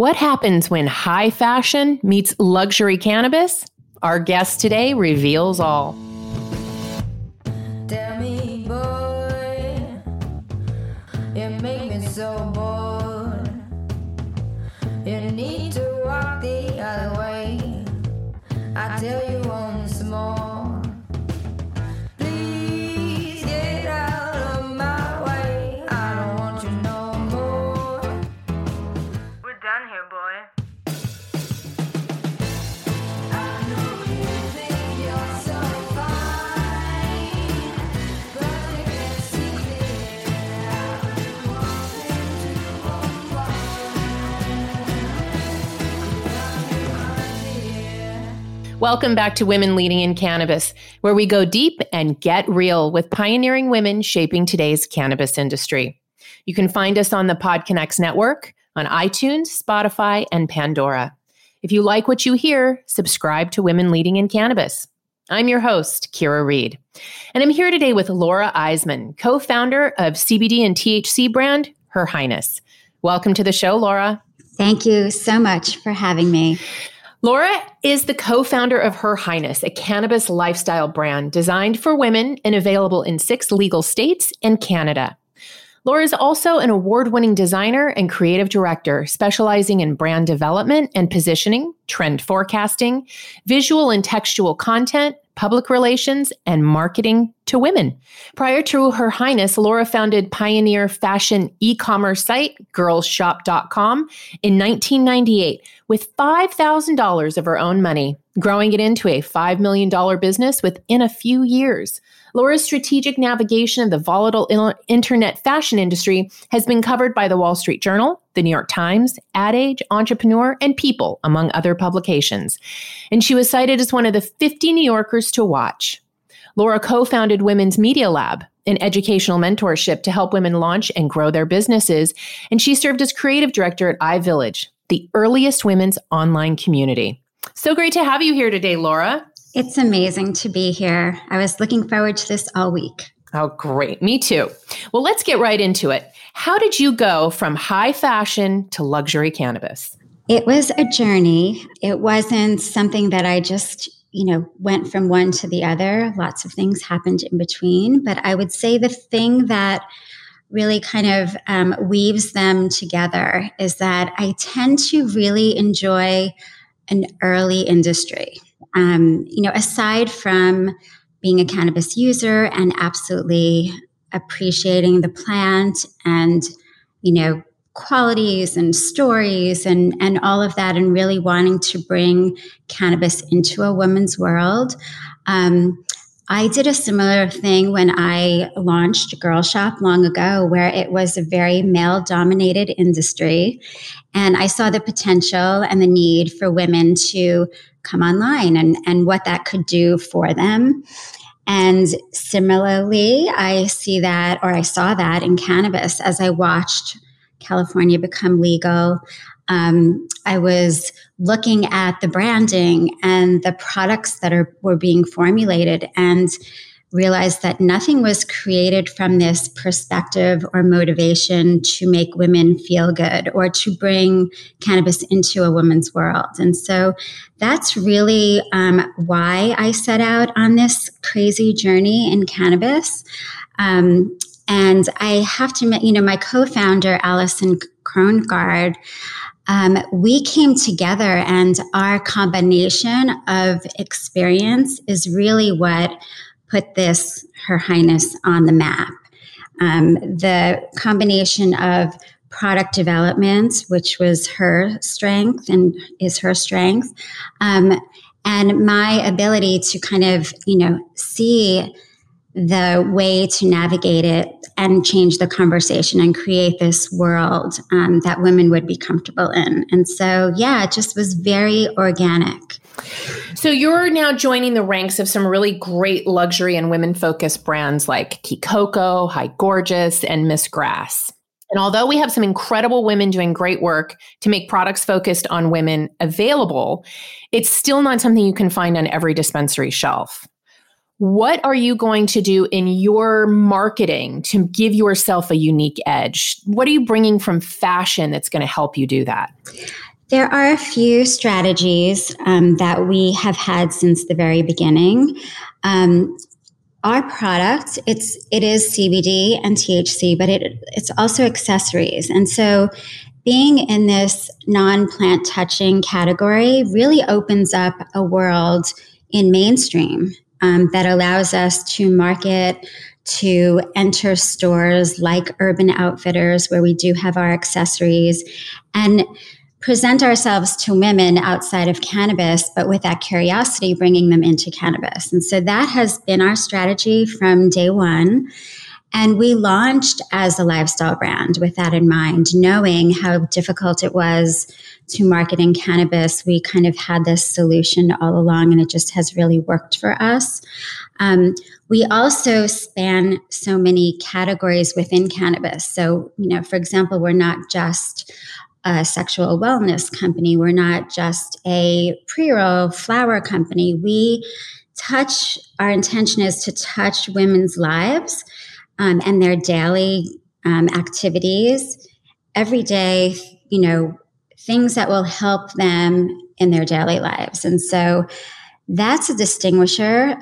What happens when high fashion meets luxury cannabis? Our guest today reveals all. Welcome back to Women Leading in Cannabis, where we go deep and get real with pioneering women shaping today's cannabis industry. You can find us on the PodConX network, on iTunes, Spotify, and Pandora. If you like what you hear, subscribe to Women Leading in Cannabis. I'm your host, Kira Reed, and I'm here today with Laura Eisman, co founder of CBD and THC brand, Her Highness. Welcome to the show, Laura. Thank you so much for having me. Laura is the co founder of Her Highness, a cannabis lifestyle brand designed for women and available in six legal states and Canada. Laura is also an award winning designer and creative director, specializing in brand development and positioning, trend forecasting, visual and textual content, public relations, and marketing to women. Prior to Her Highness, Laura founded pioneer fashion e commerce site girlshop.com in 1998 with $5,000 of her own money, growing it into a $5 million business within a few years. Laura's strategic navigation of the volatile internet fashion industry has been covered by the Wall Street Journal, the New York Times, Ad Age, Entrepreneur, and People, among other publications. And she was cited as one of the 50 New Yorkers to watch. Laura co founded Women's Media Lab, an educational mentorship to help women launch and grow their businesses. And she served as creative director at iVillage, the earliest women's online community. So great to have you here today, Laura. It's amazing to be here. I was looking forward to this all week. Oh, great. Me too. Well, let's get right into it. How did you go from high fashion to luxury cannabis? It was a journey. It wasn't something that I just, you know, went from one to the other. Lots of things happened in between. But I would say the thing that really kind of um, weaves them together is that I tend to really enjoy an early industry um, you know, aside from being a cannabis user and absolutely appreciating the plant and, you know, qualities and stories and and all of that and really wanting to bring cannabis into a woman's world um, I did a similar thing when I launched Girl Shop long ago, where it was a very male dominated industry. And I saw the potential and the need for women to come online and, and what that could do for them. And similarly, I see that, or I saw that in cannabis as I watched California become legal. Um, I was looking at the branding and the products that are were being formulated and realized that nothing was created from this perspective or motivation to make women feel good or to bring cannabis into a woman's world. And so that's really um, why I set out on this crazy journey in cannabis. Um, and I have to admit, you know, my co founder, Allison Krongard, um, we came together and our combination of experience is really what put this, Her Highness, on the map. Um, the combination of product development, which was her strength and is her strength, um, and my ability to kind of, you know, see the way to navigate it and change the conversation and create this world um, that women would be comfortable in. And so, yeah, it just was very organic. So you're now joining the ranks of some really great luxury and women focused brands like Kikoko, High Gorgeous, and Miss Grass. And although we have some incredible women doing great work to make products focused on women available, it's still not something you can find on every dispensary shelf. What are you going to do in your marketing to give yourself a unique edge? What are you bringing from fashion that's going to help you do that? There are a few strategies um, that we have had since the very beginning. Um, our product it's it is CBD and THC, but it it's also accessories, and so being in this non-plant touching category really opens up a world in mainstream um, that allows us to market to enter stores like Urban Outfitters, where we do have our accessories, and present ourselves to women outside of cannabis, but with that curiosity, bringing them into cannabis. And so that has been our strategy from day one. And we launched as a lifestyle brand with that in mind, knowing how difficult it was to market in cannabis. We kind of had this solution all along, and it just has really worked for us. Um, we also span so many categories within cannabis. So, you know, for example, we're not just a sexual wellness company. We're not just a pre roll flower company. We touch, our intention is to touch women's lives um, and their daily um, activities every day, you know, things that will help them in their daily lives. And so that's a distinguisher,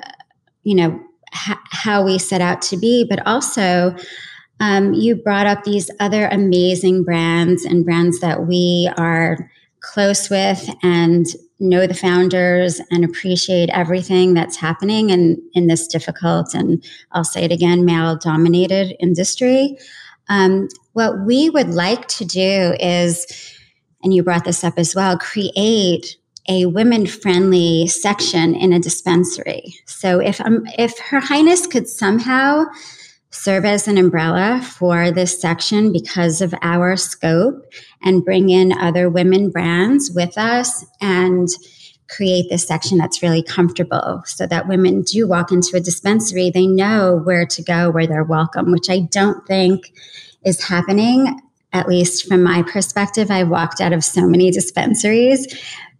you know, how we set out to be, but also um, you brought up these other amazing brands and brands that we are close with and know the founders and appreciate everything that's happening in, in this difficult and I'll say it again, male dominated industry. Um, what we would like to do is, and you brought this up as well, create a women friendly section in a dispensary. So if um, if Her Highness could somehow serve as an umbrella for this section because of our scope and bring in other women brands with us and create this section that's really comfortable so that women do walk into a dispensary. They know where to go where they're welcome which i don't think is happening. At least from my perspective I've walked out of so many dispensaries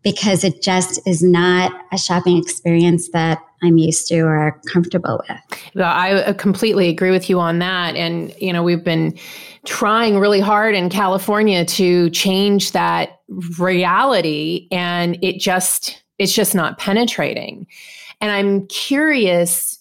because it just is not a shopping experience that I'm used to or comfortable with. Well, I uh, completely agree with you on that. And, you know, we've been trying really hard in California to change that reality and it just, it's just not penetrating. And I'm curious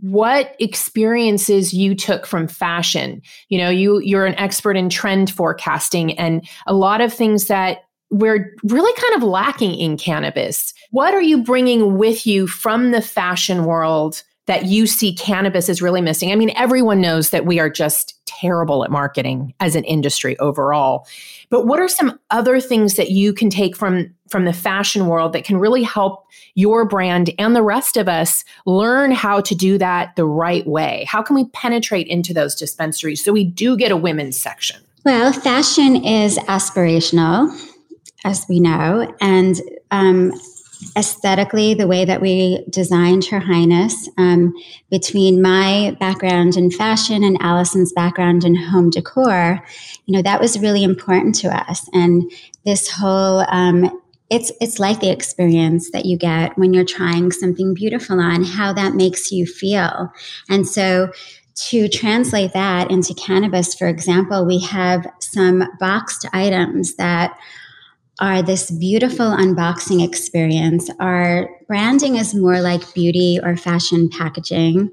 what experiences you took from fashion you know you you're an expert in trend forecasting and a lot of things that we're really kind of lacking in cannabis. What are you bringing with you from the fashion world that you see cannabis is really missing? I mean, everyone knows that we are just terrible at marketing as an industry overall. But what are some other things that you can take from from the fashion world that can really help your brand and the rest of us learn how to do that the right way? How can we penetrate into those dispensaries so we do get a women's section? Well, fashion is aspirational as we know. And um, aesthetically, the way that we designed Her Highness, um, between my background in fashion and Allison's background in home decor, you know, that was really important to us. And this whole, um, it's it's like the experience that you get when you're trying something beautiful on, how that makes you feel. And so to translate that into cannabis, for example, we have some boxed items that are this beautiful unboxing experience. Our branding is more like beauty or fashion packaging.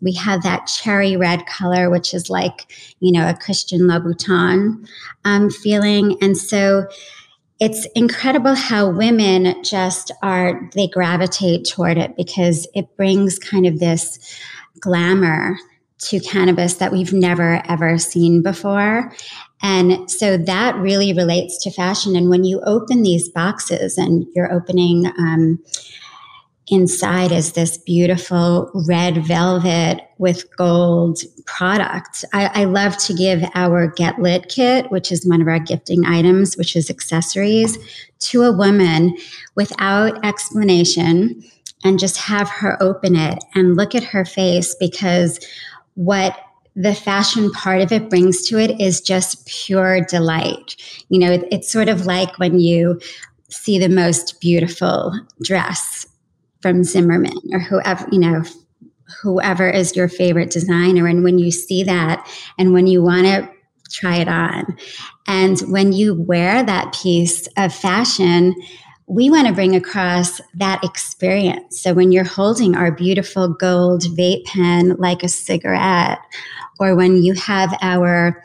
We have that cherry red color, which is like, you know, a Christian Louboutin um, feeling. And so it's incredible how women just are, they gravitate toward it because it brings kind of this glamour to cannabis that we've never ever seen before. And so that really relates to fashion. And when you open these boxes and you're opening, um, inside is this beautiful red velvet with gold product. I, I, love to give our Get Lit kit, which is one of our gifting items, which is accessories, to a woman without explanation and just have her open it and look at her face because what the fashion part of it brings to it is just pure delight. You know, it, it's sort of like when you see the most beautiful dress from Zimmermann or whoever, you know, whoever is your favorite designer. And when you see that and when you want to try it on. And when you wear that piece of fashion, we want to bring across that experience. So when you're holding our beautiful gold vape pen like a cigarette, or when you have our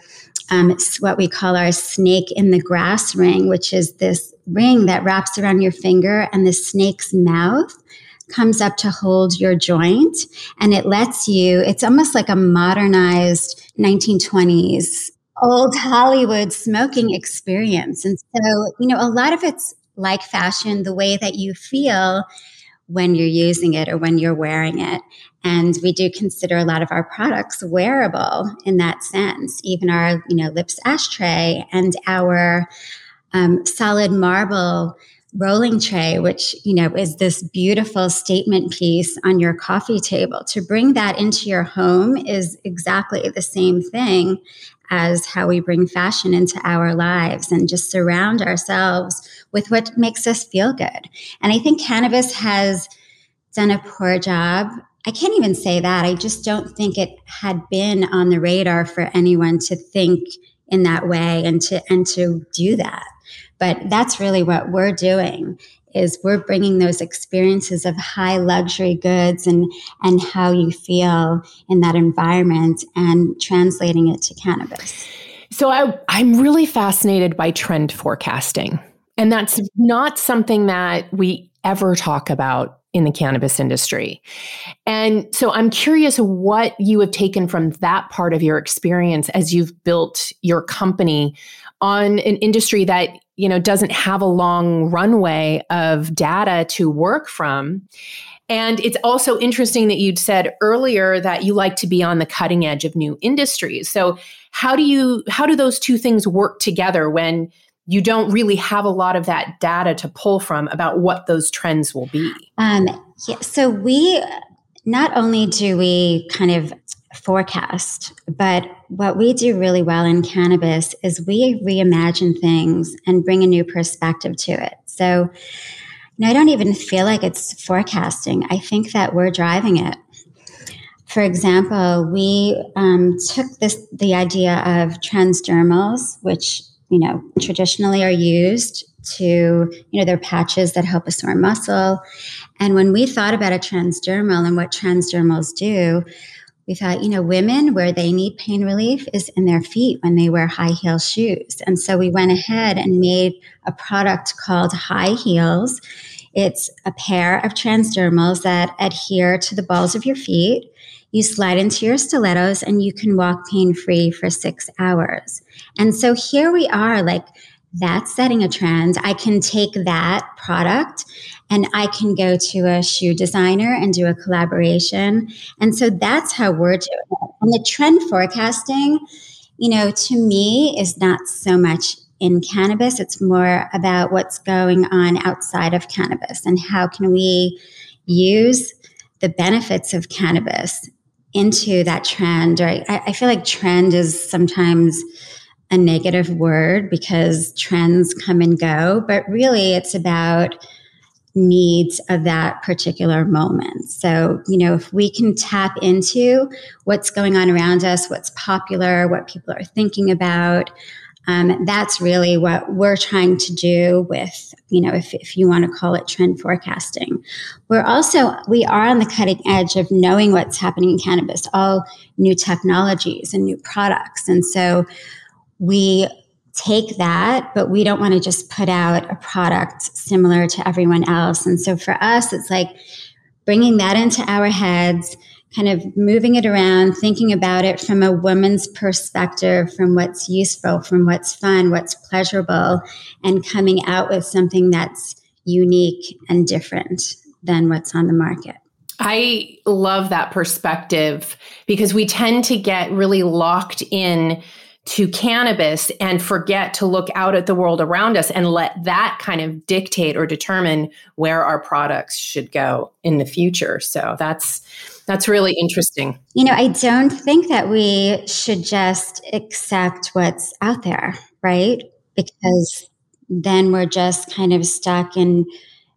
um, what we call our snake in the grass ring, which is this ring that wraps around your finger and the snake's mouth comes up to hold your joint and it lets you, it's almost like a modernized 1920s old Hollywood smoking experience. And so, you know, a lot of it's like fashion, the way that you feel when you're using it or when you're wearing it. And we do consider a lot of our products wearable in that sense, even our, you know, lips ashtray and our um, solid marble rolling tray, which, you know, is this beautiful statement piece on your coffee table. To bring that into your home is exactly the same thing as how we bring fashion into our lives and just surround ourselves with what makes us feel good. And I think cannabis has done a poor job. I can't even say that. I just don't think it had been on the radar for anyone to think in that way and to and to do that. But that's really what we're doing is we're bringing those experiences of high luxury goods and and how you feel in that environment and translating it to cannabis. So I, I'm really fascinated by trend forecasting. And that's not something that we ever talk about in the cannabis industry. And so I'm curious what you have taken from that part of your experience as you've built your company on an industry that you know doesn't have a long runway of data to work from. And it's also interesting that you'd said earlier that you like to be on the cutting edge of new industries. So how do you how do those two things work together when you don't really have a lot of that data to pull from about what those trends will be? Um, yeah, so we not only do we kind of forecast. But what we do really well in cannabis is we reimagine things and bring a new perspective to it. So, you know, I don't even feel like it's forecasting. I think that we're driving it. For example, we um, took this the idea of transdermals, which you know traditionally are used to you know they're patches that help a sore muscle, and when we thought about a transdermal and what transdermals do, we thought, uh, you know, women where they need pain relief is in their feet when they wear high heel shoes. And so we went ahead and made a product called High Heels. It's a pair of transdermals that adhere to the balls of your feet. You slide into your stilettos and you can walk pain free for six hours. And so here we are, like, that's setting a trend. I can take that product and I can go to a shoe designer and do a collaboration. And so that's how we're doing it. And the trend forecasting, you know, to me is not so much in cannabis. It's more about what's going on outside of cannabis and how can we use the benefits of cannabis into that trend. Or I, I feel like trend is sometimes a negative word because trends come and go, but really it's about needs of that particular moment. So, you know, if we can tap into what's going on around us, what's popular, what people are thinking about, um, that's really what we're trying to do with, you know, if, if you want to call it trend forecasting. We're also, we are on the cutting edge of knowing what's happening in cannabis, all new technologies and new products. And so we take that, but we don't want to just put out a product similar to everyone else. And so for us, it's like bringing that into our heads, kind of moving it around, thinking about it from a woman's perspective, from what's useful, from what's fun, what's pleasurable, and coming out with something that's unique and different than what's on the market. I love that perspective because we tend to get really locked in to cannabis and forget to look out at the world around us and let that kind of dictate or determine where our products should go in the future. So that's that's really interesting. You know, I don't think that we should just accept what's out there, right? Because then we're just kind of stuck in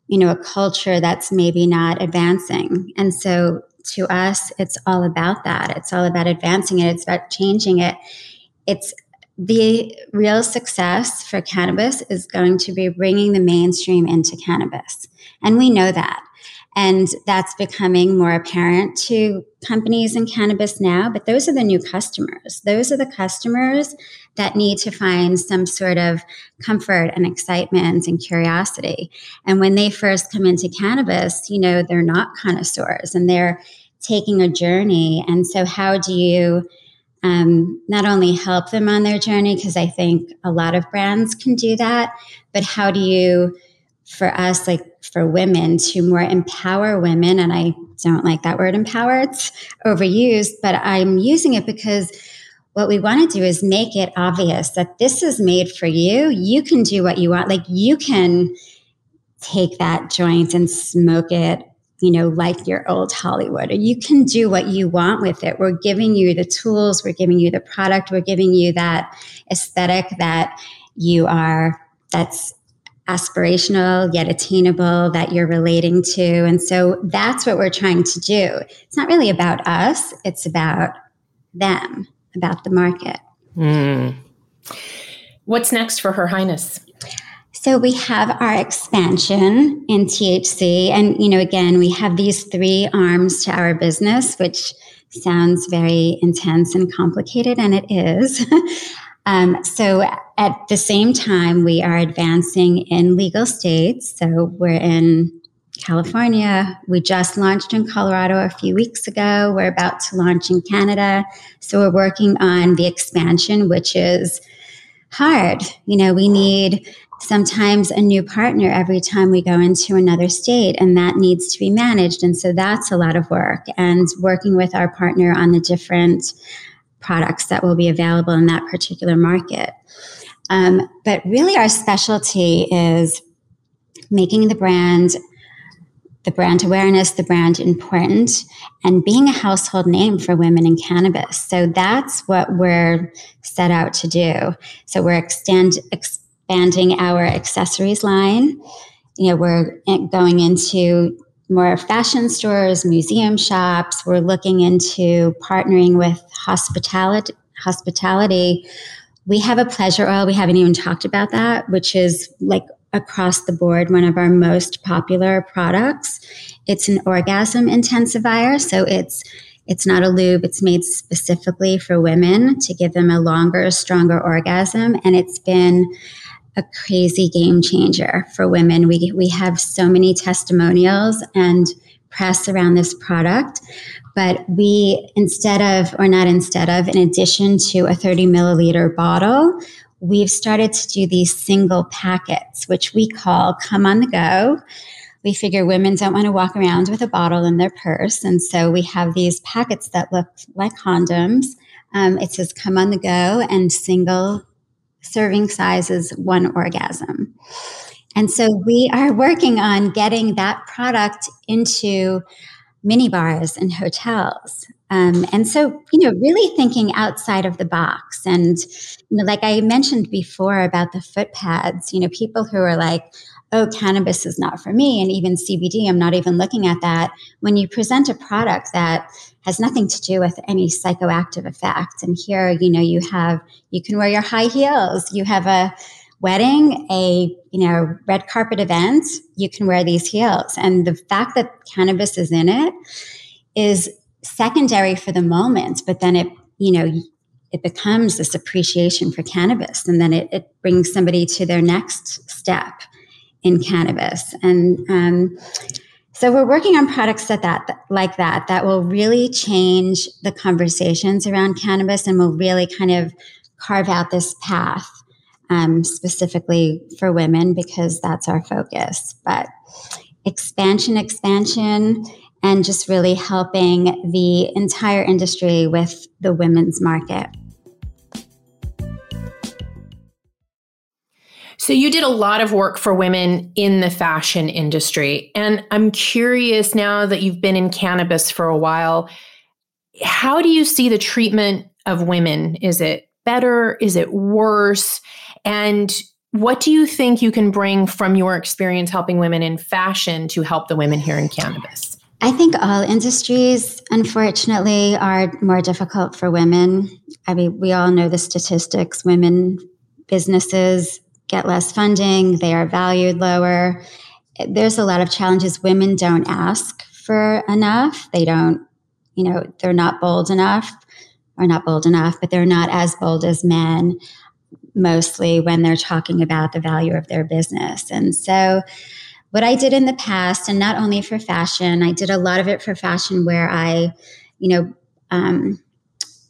you know a culture that's maybe not advancing. And so to us it's all about that. It's all about advancing it. It's about changing it it's the real success for cannabis is going to be bringing the mainstream into cannabis. And we know that. And that's becoming more apparent to companies in cannabis now. But those are the new customers. Those are the customers that need to find some sort of comfort and excitement and curiosity. And when they first come into cannabis, you know, they're not connoisseurs and they're taking a journey. And so, how do you um, not only help them on their journey, because I think a lot of brands can do that, but how do you for us, like for women, to more empower women. And I don't like that word empower, it's overused, but I'm using it because what we want to do is make it obvious that this is made for you. You can do what you want. Like you can take that joint and smoke it, you know, like your old Hollywood, you can do what you want with it. We're giving you the tools, we're giving you the product, we're giving you that aesthetic that you are, that's aspirational yet attainable that you're relating to. And so that's what we're trying to do. It's not really about us, it's about them, about the market. Mm. What's next for Her Highness? So we have our expansion in THC. And, you know, again, we have these three arms to our business, which sounds very intense and complicated, and it is. Um, so at the same time, we are advancing in legal states. So we're in California. We just launched in Colorado a few weeks ago. We're about to launch in Canada. So we're working on the expansion, which is hard. You know, we need sometimes a new partner every time we go into another state, and that needs to be managed. And so that's a lot of work. And working with our partner on the different products that will be available in that particular market. Um, but really, our specialty is making the brand, the brand awareness, the brand important, and being a household name for women in cannabis. So that's what we're set out to do. So we're extend, expanding our accessories line. You know, we're going into more fashion stores, museum shops. We're looking into partnering with hospitality. Hospitality. We have a pleasure oil. We haven't even talked about that, which is like across the board one of our most popular products. It's an orgasm intensifier, so it's it's not a lube. It's made specifically for women to give them a longer, stronger orgasm, and it's been a crazy game changer for women. We, we have so many testimonials and press around this product, but we, instead of, or not instead of, in addition to a 30 milliliter bottle, we've started to do these single packets, which we call come on the go. We figure women don't want to walk around with a bottle in their purse. And so we have these packets that look like condoms. Um, it says come on the go and single serving size is one orgasm. And so we are working on getting that product into mini bars and hotels. Um, and so, you know, really thinking outside of the box. And, you know, like I mentioned before about the foot pads, you know, people who are like, oh, cannabis is not for me, and even CBD, I'm not even looking at that. When you present a product that has nothing to do with any psychoactive effect, and here, you know, you have, you can wear your high heels, you have a wedding, a, you know, red carpet event, you can wear these heels. And the fact that cannabis is in it is secondary for the moment, but then it, you know, it becomes this appreciation for cannabis and then it, it brings somebody to their next step in cannabis. And um, so we're working on products that, that like that that will really change the conversations around cannabis and will really kind of carve out this path um, specifically for women because that's our focus. But expansion, expansion, and just really helping the entire industry with the women's market. So, you did a lot of work for women in the fashion industry. And I'm curious now that you've been in cannabis for a while, how do you see the treatment of women? Is it better? Is it worse? And what do you think you can bring from your experience helping women in fashion to help the women here in cannabis? I think all industries, unfortunately, are more difficult for women. I mean, we all know the statistics. Women businesses get less funding, they are valued lower. There's a lot of challenges. Women don't ask for enough. They don't, you know, they're not bold enough, or not bold enough, but they're not as bold as men mostly when they're talking about the value of their business. And so, what I did in the past, and not only for fashion, I did a lot of it for fashion where I, you know, um,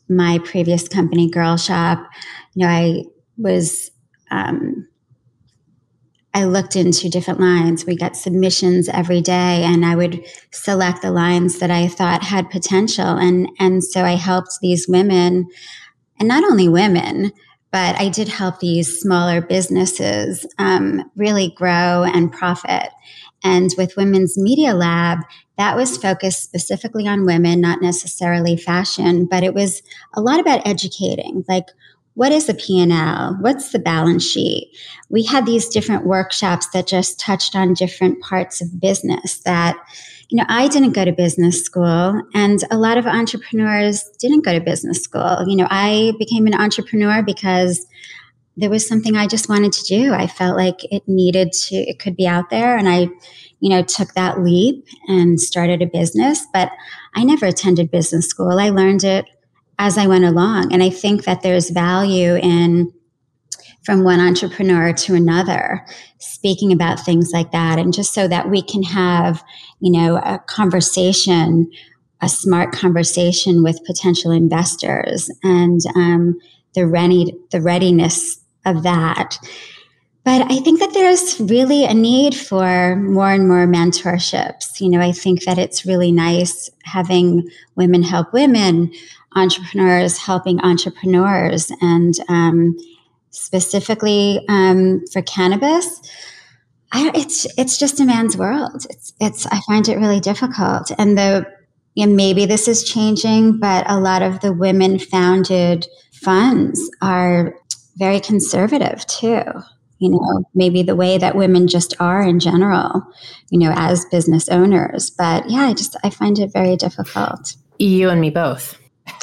my previous company, Girl Shop, you know, I was, um, I looked into different lines. We got submissions every day, and I would select the lines that I thought had potential. And, and so I helped these women, and not only women, but I did help these smaller businesses um, really grow and profit. And with Women's Media Lab, that was focused specifically on women, not necessarily fashion, but it was a lot about educating. Like, what is a P&L? What's the balance sheet? We had these different workshops that just touched on different parts of business that you know, I didn't go to business school, and a lot of entrepreneurs didn't go to business school. You know, I became an entrepreneur because there was something I just wanted to do. I felt like it needed to, it could be out there. And I, you know, took that leap and started a business. But I never attended business school. I learned it as I went along. And I think that there's value in from one entrepreneur to another, speaking about things like that. And just so that we can have, you know, a conversation, a smart conversation with potential investors and um, the ready, the readiness of that. But I think that there's really a need for more and more mentorships. You know, I think that it's really nice having women help women, entrepreneurs helping entrepreneurs, and um, specifically um, for cannabis, I, it's it's just a man's world. It's it's I find it really difficult, and the know, maybe this is changing, but a lot of the women founded funds are very conservative too. You know, maybe the way that women just are in general, you know, as business owners. But yeah, I just I find it very difficult. You and me both.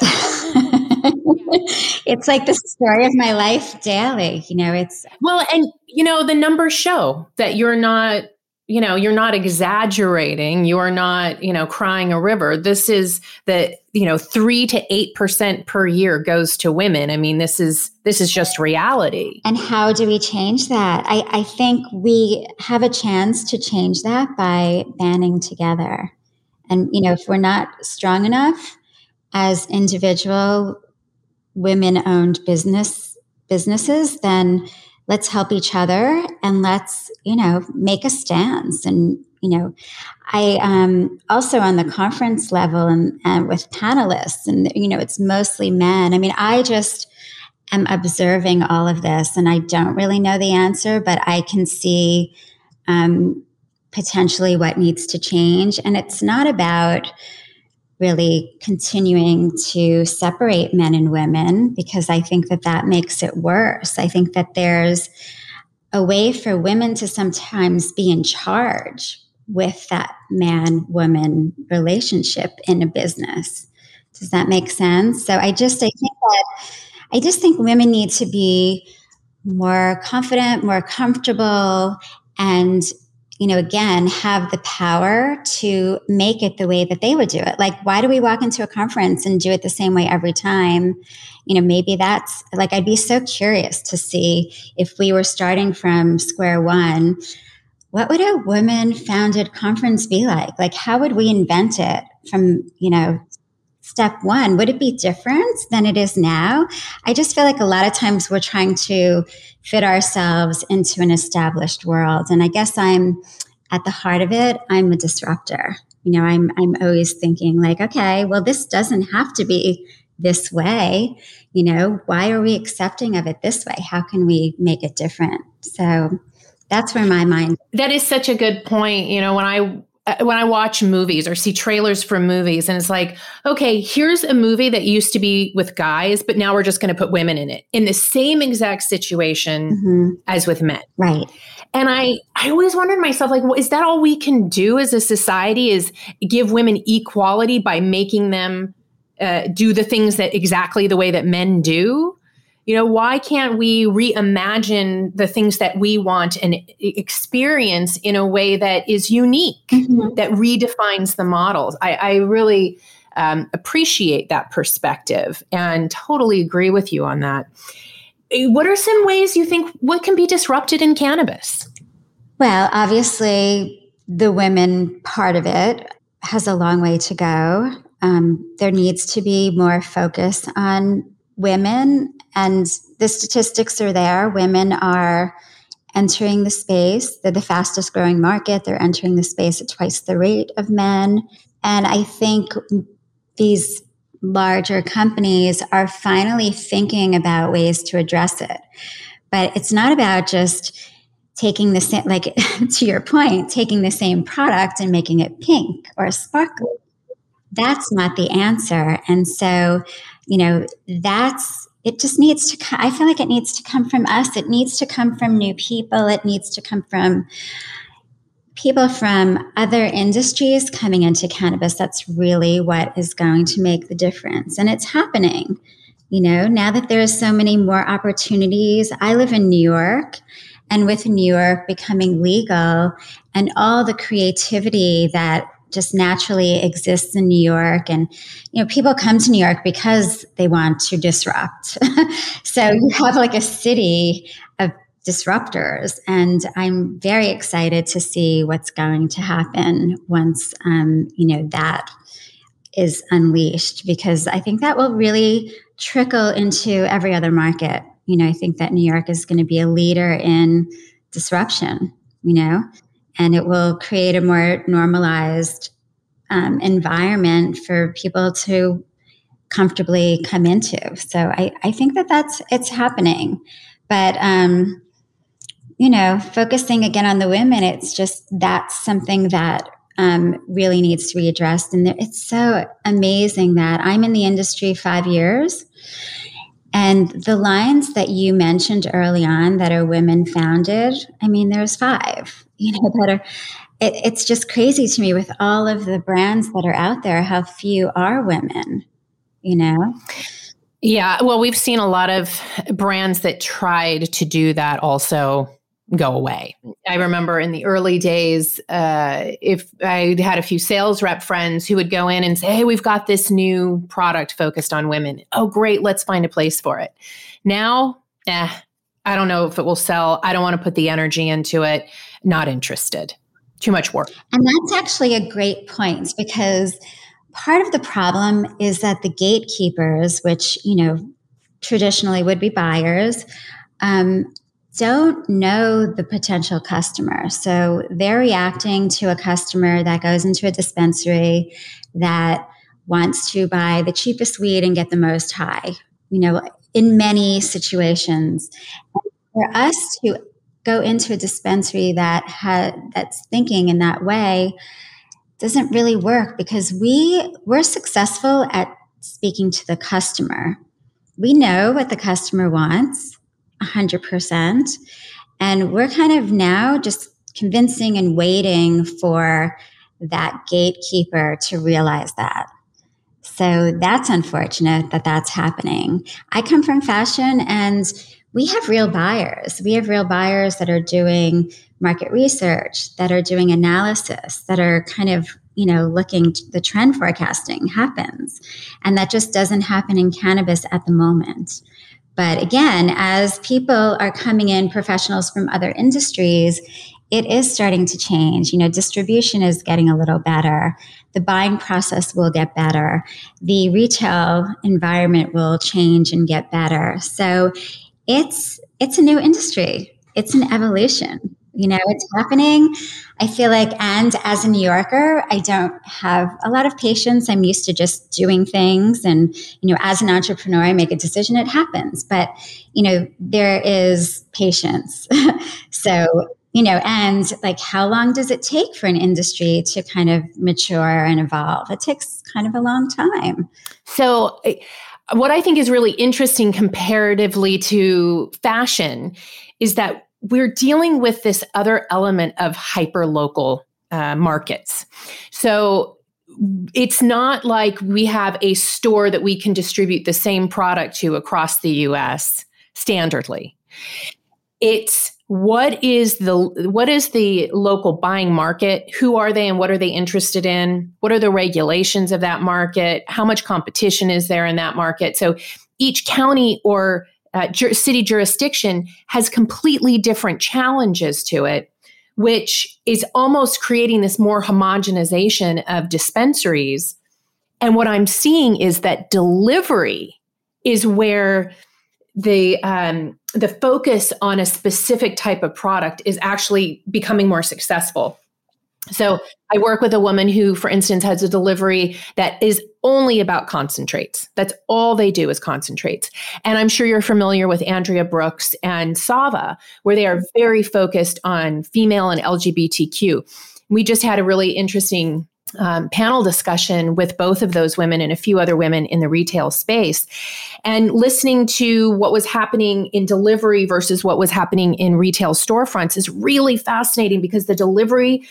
it's like the story of my life daily. You know, it's well, and you know, the numbers show that you're not, you know, you're not exaggerating. You're not, you know, crying a river. This is that, you know, three to eight percent per year goes to women. I mean, this is this is just reality. And how do we change that? I, I think we have a chance to change that by banding together. And you know, if we're not strong enough as individual women owned business businesses, then let's help each other and let's, you know, make a stance. And, you know, I um, also on the conference level and, and with panelists, and, you know, it's mostly men. I mean, I just am observing all of this and I don't really know the answer, but I can see um, potentially what needs to change. And it's not about, really continuing to separate men and women because I think that that makes it worse. I think that there's a way for women to sometimes be in charge with that man woman relationship in a business. Does that make sense? So I just I think that I just think women need to be more confident, more comfortable and you know, again, have the power to make it the way that they would do it. Like, why do we walk into a conference and do it the same way every time? You know, maybe that's like, I'd be so curious to see if we were starting from square one, what would a woman founded conference be like? Like, how would we invent it from, you know, step one? Would it be different than it is now? I just feel like a lot of times we're trying to fit ourselves into an established world. And I guess I'm at the heart of it, I'm a disruptor. You know, I'm I'm always thinking like, okay, well, this doesn't have to be this way. You know, why are we accepting of it this way? How can we make it different? So that's where my mind that is such a good point you know when i when I watch movies or see trailers for movies, and it's like, okay, here's a movie that used to be with guys, but now we're just going to put women in it in the same exact situation mm-hmm. as with men. Right. And I, I always wondered myself, like, well, is that all we can do as a society? Is give women equality by making them uh, do the things that exactly the way that men do? You know, why can't we reimagine the things that we want and experience in a way that is unique, mm-hmm. that redefines the models? I, I really um, appreciate that perspective and totally agree with you on that. Eh, what are some ways you think what can be disrupted in cannabis? Well, obviously, the women part of it has a long way to go. Um, there needs to be more focus on women and the statistics are there. Women are entering the space. They're the fastest growing market. They're entering the space at twice the rate of men. And I think these larger companies are finally thinking about ways to address it. But it's not about just taking the same, like to your point, taking the same product and making it pink or sparkly. That's not the answer. And so, you know, that's it just needs to i feel like it needs to come from us. It needs to come from new people. It needs to come from people from other industries coming into cannabis. That's really what is going to make the difference. And it's happening. You know now that there's so many more opportunities i live in new york and with new york becoming legal and all the creativity that just naturally exists in New York. And, you know, people come to New York because they want to disrupt. so you have like a city of disruptors. And I'm very excited to see what's going to happen once, um, you know, that is unleashed, because I think that will really trickle into every other market. You know, I think that New York is going to be a leader in disruption, you know, and it will create a more normalized um, environment for people to comfortably come into. So I, I think that that's it's happening, but um, you know, focusing again on the women, it's just that's something that um, really needs to be addressed. And it's so amazing that I'm in the industry five years. And the lines that you mentioned early on that are women founded, I mean, there's five you know, that are, it, it's just crazy to me with all of the brands that are out there, how few are women, you know? Yeah. Well, we've seen a lot of brands that tried to do that also go away. I remember in the early days, uh, if I had a few sales rep friends who would go in and say, Hey, we've got this new product focused on women. Oh, great. Let's find a place for it. Now, eh, I don't know if it will sell. I don't want to put the energy into it. Not interested. Too much work. And that's actually a great point because part of the problem is that the gatekeepers, which, you know, traditionally would be buyers, um, don't know the potential customer. So they're reacting to a customer that goes into a dispensary that wants to buy the cheapest weed and get the most high. You know, in many situations. For us to go into a dispensary that had that's thinking in that way doesn't really work because we we're successful at speaking to the customer. We know what the customer wants 100% and we're kind of now just convincing and waiting for that gatekeeper to realize that. So that's unfortunate that that's happening. I come from fashion and we have real buyers. We have real buyers that are doing market research, that are doing analysis, that are kind of, you know, looking the trend forecasting happens. And that just doesn't happen in cannabis at the moment. But again, as people are coming in, professionals from other industries, it is starting to change. You know, distribution is getting a little better. The buying process will get better. The retail environment will change and get better. So it's it's a new industry. It's an evolution. You know, it's happening. I feel like, and as a New Yorker, I don't have a lot of patience. I'm used to just doing things. And, you know, as an entrepreneur, I make a decision, it happens. But, you know, there is patience. so you know, and like how long does it take for an industry to kind of mature and evolve? It takes kind of a long time. So, what I think is really interesting comparatively to fashion is that we're dealing with this other element of hyper local uh, markets. So it's not like we have a store that we can distribute the same product to across the US standardly. It's what is the what is the local buying market who are they and what are they interested in what are the regulations of that market how much competition is there in that market so each county or uh, city jurisdiction has completely different challenges to it, which is almost creating this more homogenization of dispensaries. And what I'm seeing is that delivery is where the um, the focus on a specific type of product is actually becoming more successful. So I work with a woman who, for instance, has a delivery that is only about concentrates. That's all they do is concentrates. And I'm sure you're familiar with Andrea Brooks and Sava, where they are very focused on female and LGBTQ. We just had a really interesting um, panel discussion with both of those women and a few other women in the retail space and listening to what was happening in delivery versus what was happening in retail storefronts is really fascinating because the delivery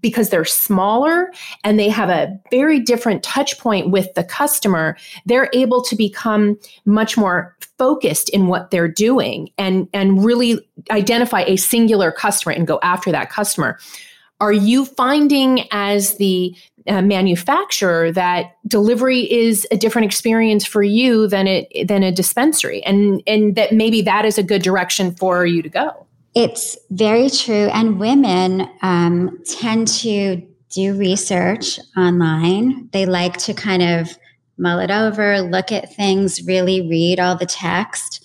because they're smaller and they have a very different touch point with the customer they're able to become much more focused in what they're doing and and really identify a singular customer and go after that customer are you finding as the uh, manufacturer that delivery is a different experience for you than it than a dispensary, and and that maybe that is a good direction for you to go? It's very true, and women um, tend to do research online. They like to kind of mull it over, look at things, really read all the text.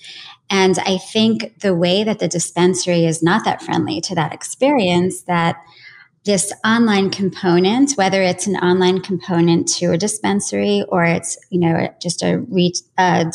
And I think the way that the dispensary is not that friendly to that experience, that this online component, whether it's an online component to a dispensary or it's you know just a reach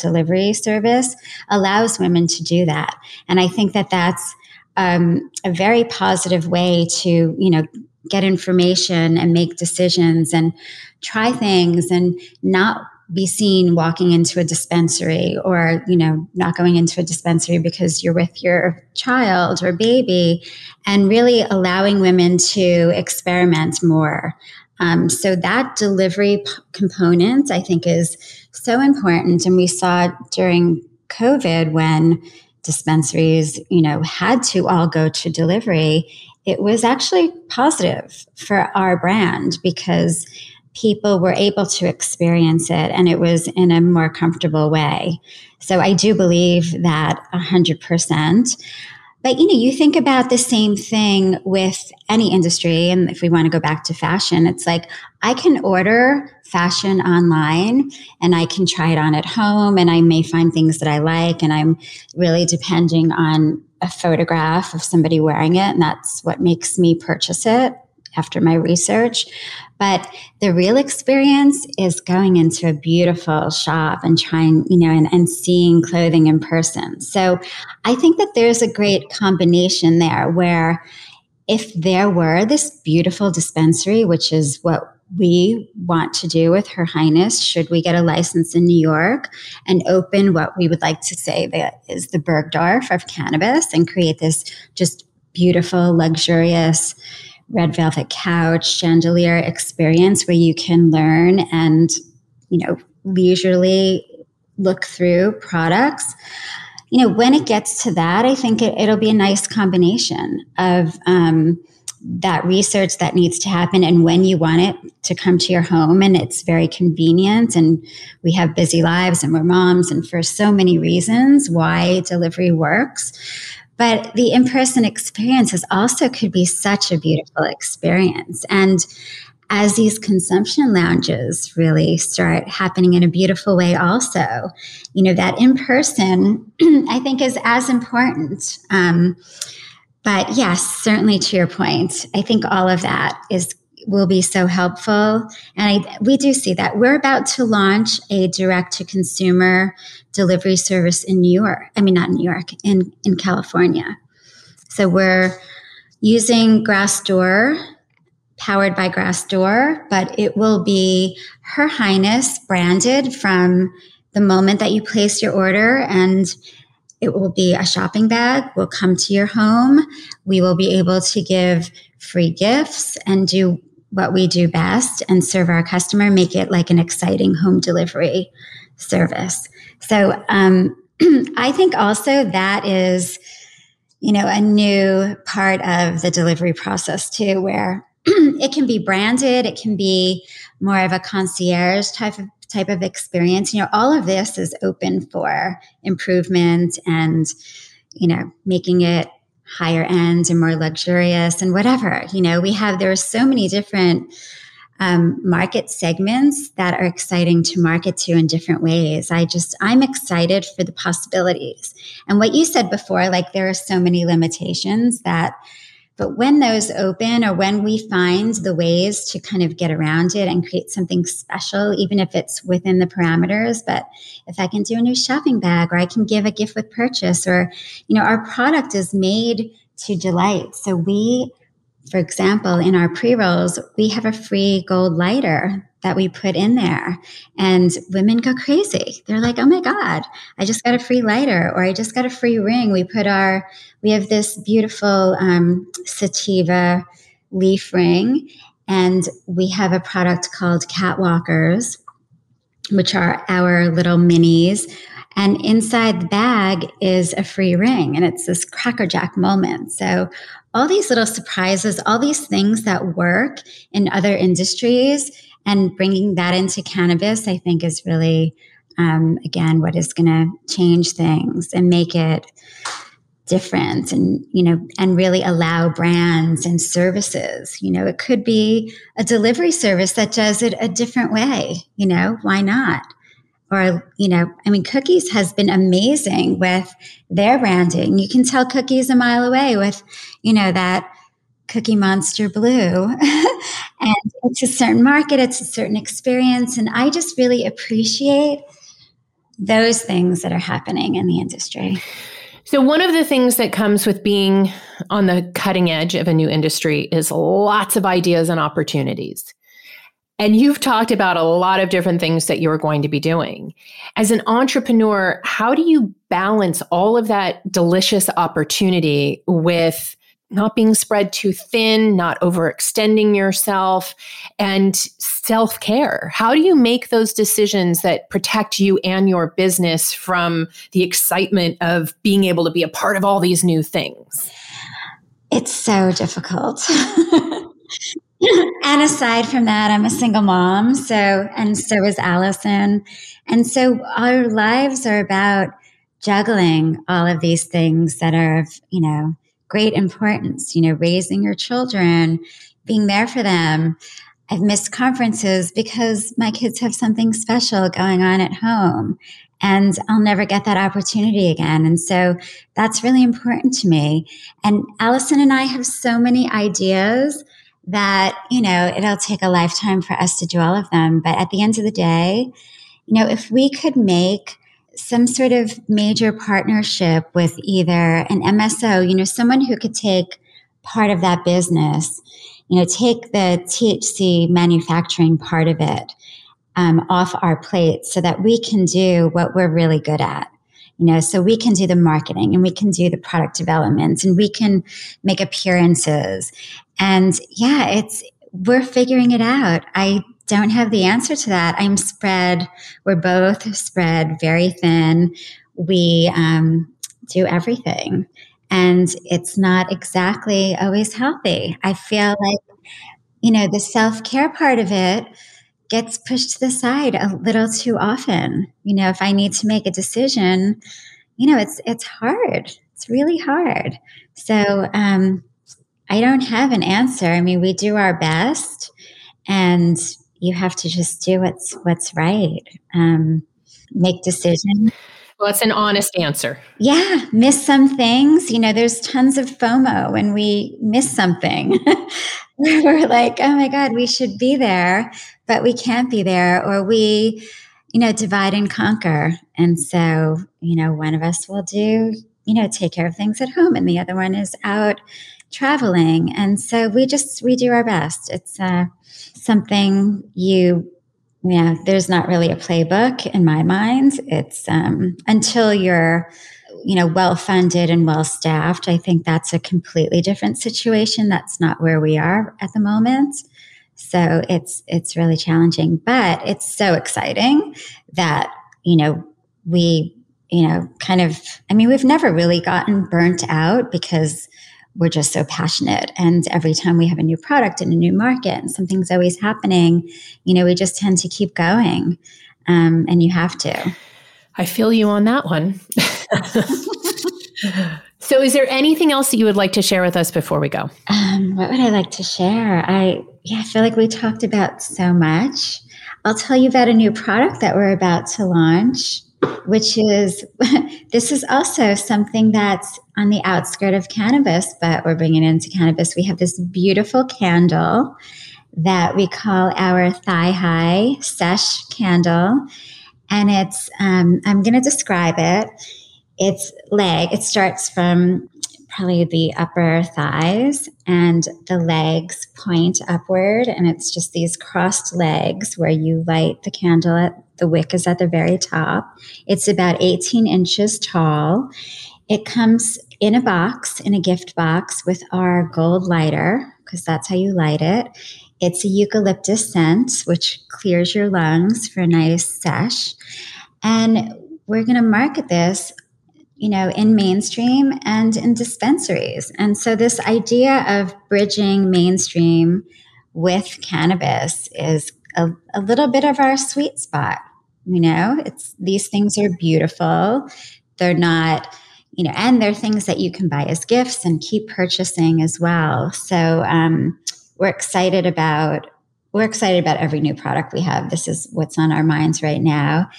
delivery service, allows women to do that. And I think that that's um, a very positive way to you know get information and make decisions and try things and not be seen walking into a dispensary or you know not going into a dispensary because you're with your child or baby and really allowing women to experiment more. Um, so that delivery p- component i think is so important. And we saw during covid when dispensaries you know had to all go to delivery it was actually positive for our brand because people were able to experience it and it was in a more comfortable way. So I do believe that 100%. But you know, you think about the same thing with any industry and if we want to go back to fashion, it's like I can order fashion online and I can try it on at home and I may find things that I like and I'm really depending on a photograph of somebody wearing it and that's what makes me purchase it after my research. But the real experience is going into a beautiful shop and trying, you know, and, and seeing clothing in person. So I think that there's a great combination there where if there were this beautiful dispensary, which is what we want to do with Her Highness, should we get a license in New York and open what we would like to say that is the Bergdorf of cannabis and create this just beautiful, luxurious, red velvet couch chandelier experience where you can learn and you know leisurely look through products. You know when it gets to that i think it, will be a nice combination of um, that research that needs to happen and when you want it to come to your home and it's very convenient and we have busy lives and we're moms and for so many reasons why delivery works but the in person experiences also could be such a beautiful experience. And as these consumption lounges really start happening in a beautiful way, also, you know, that in person, I think, is as important. Um, but yes, certainly to your point, I think all of that is will be so helpful. And I, we do see that. We're about to launch a direct to consumer delivery service in New York. I mean, not in New York, in, in California. So we're, using Grassdoor, powered by Grassdoor, but it will be Her Highness branded from the moment that you place your order and it will be a shopping bag will come to your home we will be able to give free gifts and do what we do best and serve our customer make it like an exciting home delivery service. So um, i think also that is you know a new part of the delivery process too where it can be branded it can be more of a concierge type of type of experience. You know all of this is open for improvement and you know making it higher end and more luxurious and whatever you know? We have there are so many different um, market segments that are exciting to market to in different ways. I just i'm excited for the possibilities. And what you said before like there are so many limitations that but when those open or when we find the ways to kind of get around it and create something special, even if it's within the parameters, but if I can do a new shopping bag or I can give a gift with purchase or, you know, our product is made to delight. So we, for example, in our pre rolls, we have a free gold lighter that we put in there. And women go crazy. They're like, oh my God, I just got a free lighter or I just got a free ring. We put our, we have this beautiful um, sativa leaf ring. And we have a product called Catwalkers, which are our little minis. And inside the bag is a free ring, and it's this crackerjack moment. So, all these little surprises, all these things that work in other industries, and bringing that into cannabis, I think, is really, um, again, what is going to change things and make it different and you know and really allow brands and services you know it could be a delivery service that does it a different way you know why not or you know i mean cookies has been amazing with their branding you can tell cookies a mile away with you know that Cookie Monster Blue. and it's a certain market, it's a certain experience. And I just really appreciate those things that are happening in the industry. So, one of the things that comes with being on the cutting edge of a new industry is lots of ideas and opportunities. And you've talked about a lot of different things that you're going to be doing. As an entrepreneur, how do you balance all of that delicious opportunity with not being spread too thin, not overextending yourself, and self care. How do you make those decisions that protect you and your business from the excitement of being able to be a part of all these new things? It's so difficult. and aside from that, I'm a single mom. So, and so is Allison. And so our lives are about juggling all of these things that are, you know, great importance, you know, raising your children, being there for them. I've missed conferences because my kids have something special going on at home and I'll never get that opportunity again. And so that's really important to me. And Allison and I have so many ideas that, you know, it'll take a lifetime for us to do all of them. But at the end of the day, you know, if we could make some sort of major partnership with either an MSO, you know, someone who could take part of that business, you know, take the THC manufacturing part of it um, off our plate so that we can do what we're really good at. You know, so we can do the marketing and we can do the product development and we can make appearances. And yeah, it's, we're figuring it out. I don't have the answer to that. I'm spread, we're both spread very thin. We um, do everything. And it's not exactly always healthy. I feel like, you know, the self care part of it gets pushed to the side a little too often. You know, if I need to make a decision, you know, it's it's hard. It's really hard. So um, I don't have an answer. I mean, we do our best, and you have to just do what's what's right. Um, make decisions. Well, it's an honest answer. Yeah, miss some things. You know, there's tons of FOMO when we miss something. We're like, oh my God, we should be there, but we can't be there, or we, you know, divide and conquer. And so, you know, one of us will do, you know, take care of things at home, and the other one is out traveling. And so we just, we do our best. It's uh, something you, yeah, there's not really a playbook in my mind. It's um, until you're, you know, well funded and well staffed. I think that's a completely different situation. That's not where we are at the moment. So it's it's really challenging, but it's so exciting that you know we you know kind of I mean we've never really gotten burnt out because we're just so passionate. And every time we have a new product in a new market and something's always happening you know we just tend to keep going um, and you have to. I feel you on that one. So is there anything else that you would like to share with us before we go? Um, what would i like to share? I yeah, I feel like we talked about so much. I'll tell you about a new product that we're about to launch, which is this is also something that's on the outskirt of cannabis, but we're bringing it into cannabis. We have this beautiful candle that we call our thigh high sesh candle. And it's, um, I'm going to describe it. It's leg, it starts from probably the upper thighs and the legs point upward. And it's just these crossed legs where you light the candle at the wick is at the very top. It's about 18 inches tall. It comes in a box, in a gift box with our gold lighter, because that's how you light it. It's a eucalyptus scent, which clears your lungs for a nice sesh. And we're going to market this you know, in mainstream and in dispensaries. And so this idea of bridging mainstream with cannabis is a, a little bit of our sweet spot. You know, it's these things are beautiful. They're not, you know, and they're things that you can buy as gifts and keep purchasing as well. So um, we're excited about we're excited about every new product we have. This is what's on our minds right now.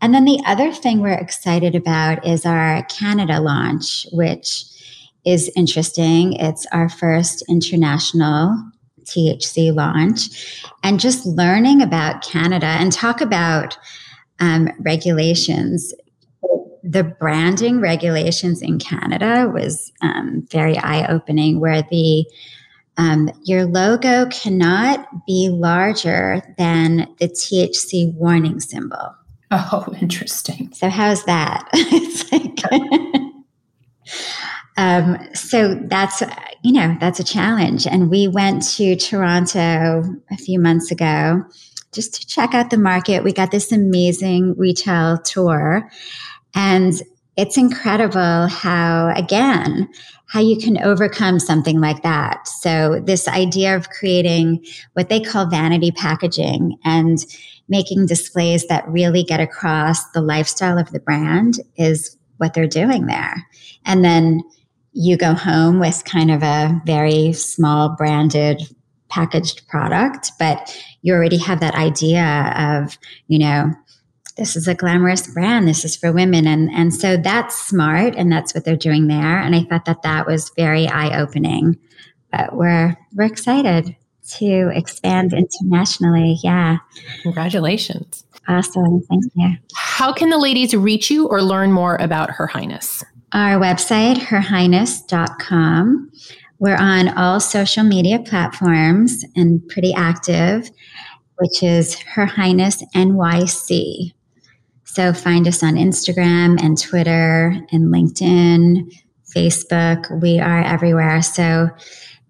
And then the other thing we're excited about is our Canada launch, which is interesting. It's our first international THC launch. And just learning about Canada and talk about um, regulations. The branding regulations in Canada was um, very eye opening, where the um, your logo cannot be larger than the THC warning symbol. Oh, interesting. So how's that? it's like, um, so that's you know that's a challenge. And we went to Toronto a few months ago just to check out the market. We got this amazing retail tour, and it's incredible how again how you can overcome something like that. So this idea of creating what they call vanity packaging and making displays that really get across the lifestyle of the brand is what they're doing there. And then you go home with kind of a very small branded packaged product, but you already have that idea of, you know, this is a glamorous brand. This is for women. And, and so that's smart. And that's what they're doing there. And I thought that that was very eye opening, but we're, we're excited to expand internationally. Yeah. Congratulations. Awesome. Thank you. How can the ladies reach you or learn more about Her Highness? Our website, herhighness.com. We're on all social media platforms and pretty active, which is Her Highness NYC. So find us on Instagram and Twitter and LinkedIn, Facebook. We are everywhere. So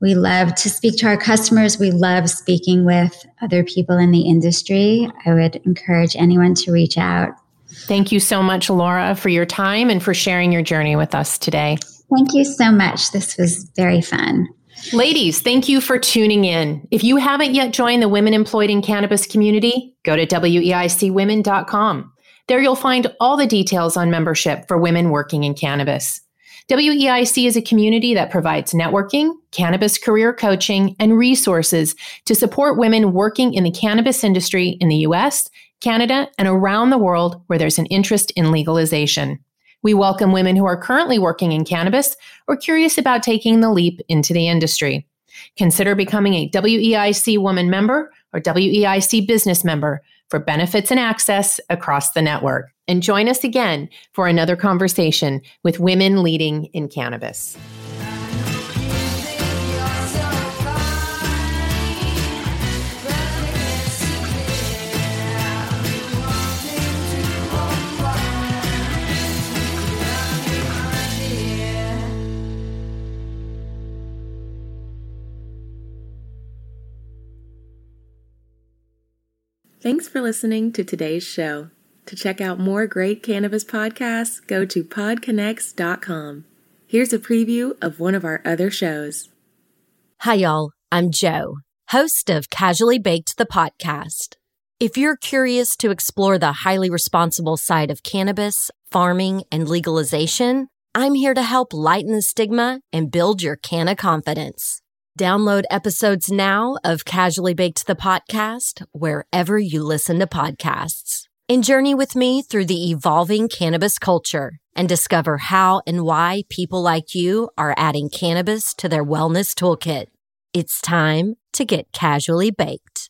we love to speak to our customers. We love speaking with other people in the industry. I would encourage anyone to reach out. Thank you so much, Laura, for your time and for sharing your journey with us today. Thank you so much. This was very fun. Ladies, thank you for tuning in. If you haven't yet joined the Women Employed in Cannabis community, go to weicwomen.com. There you'll find all the details on membership for women working in cannabis. WEIC is a community that provides networking, cannabis career coaching, and resources to support women working in the cannabis industry in the US, Canada, and around the world where there's an interest in legalization. We welcome women who are currently working in cannabis or curious about taking the leap into the industry. Consider becoming a WEIC woman member or WEIC business member for benefits and access across the network and join us again for another conversation with women leading in cannabis. Thanks for listening to today's show. To check out more great cannabis podcasts, go to podconnects.com. Here's a preview of one of our other shows. Hi, y'all. I'm Joe, host of Casually Baked the podcast. If you're curious to explore the highly responsible side of cannabis, farming, and legalization, I'm here to help lighten the stigma and build your canna confidence. Download episodes now of Casually Baked the podcast wherever you listen to podcasts. And journey with me through the evolving cannabis culture and discover how and why people like you are adding cannabis to their wellness toolkit. It's time to get casually baked.